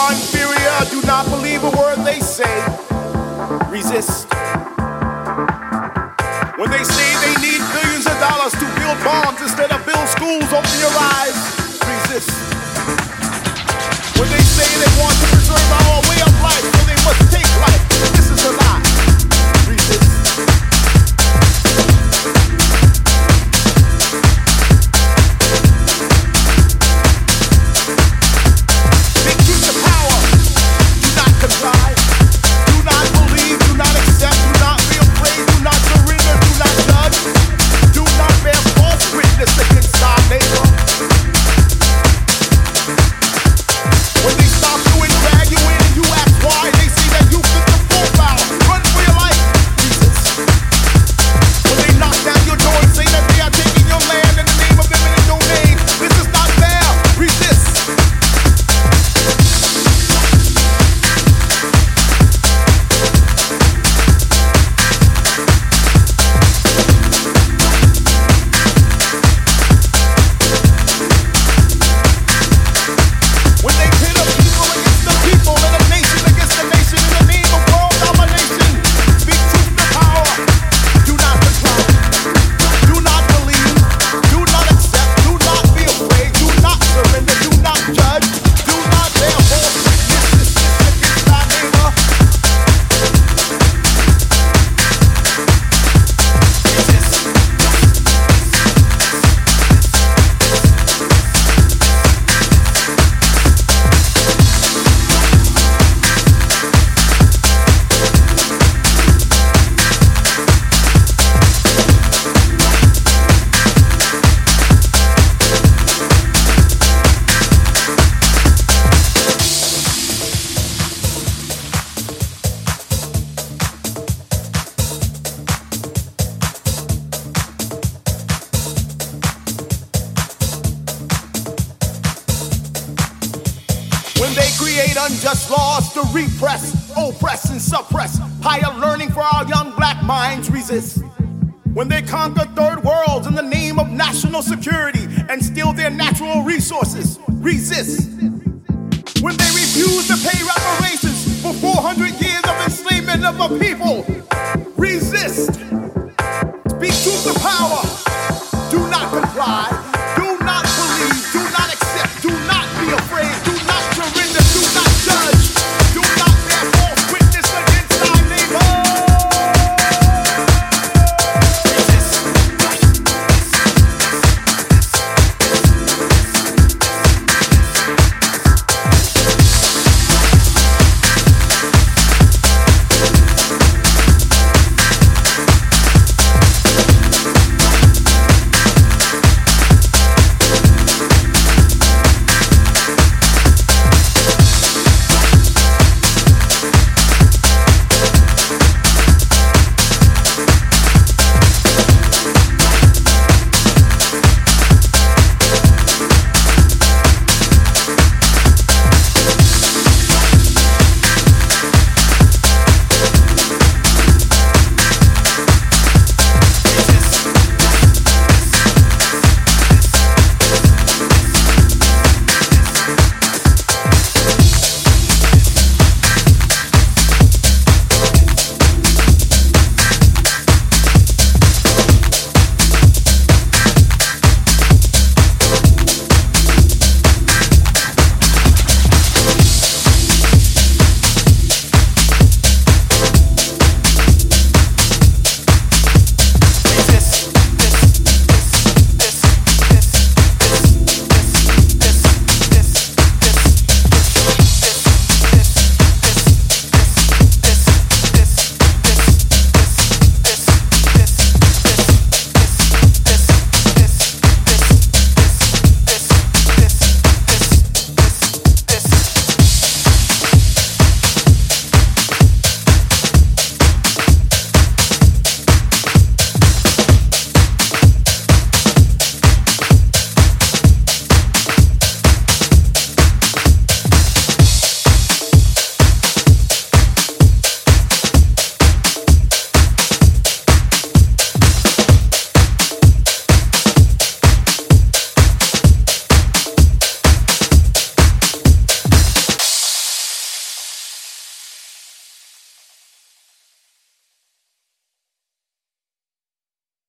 are inferior, do not believe a word they say. Resist. When they say they need billions of dollars to build bombs instead of build schools, open your eyes. Resist. When they create unjust laws to repress, oppress, and suppress, higher learning for our young black minds resist. When they conquer third worlds in the name of national security and steal their natural resources, resist. When they refuse to pay reparations for 400 years of enslavement of a people, resist. Speak truth to power.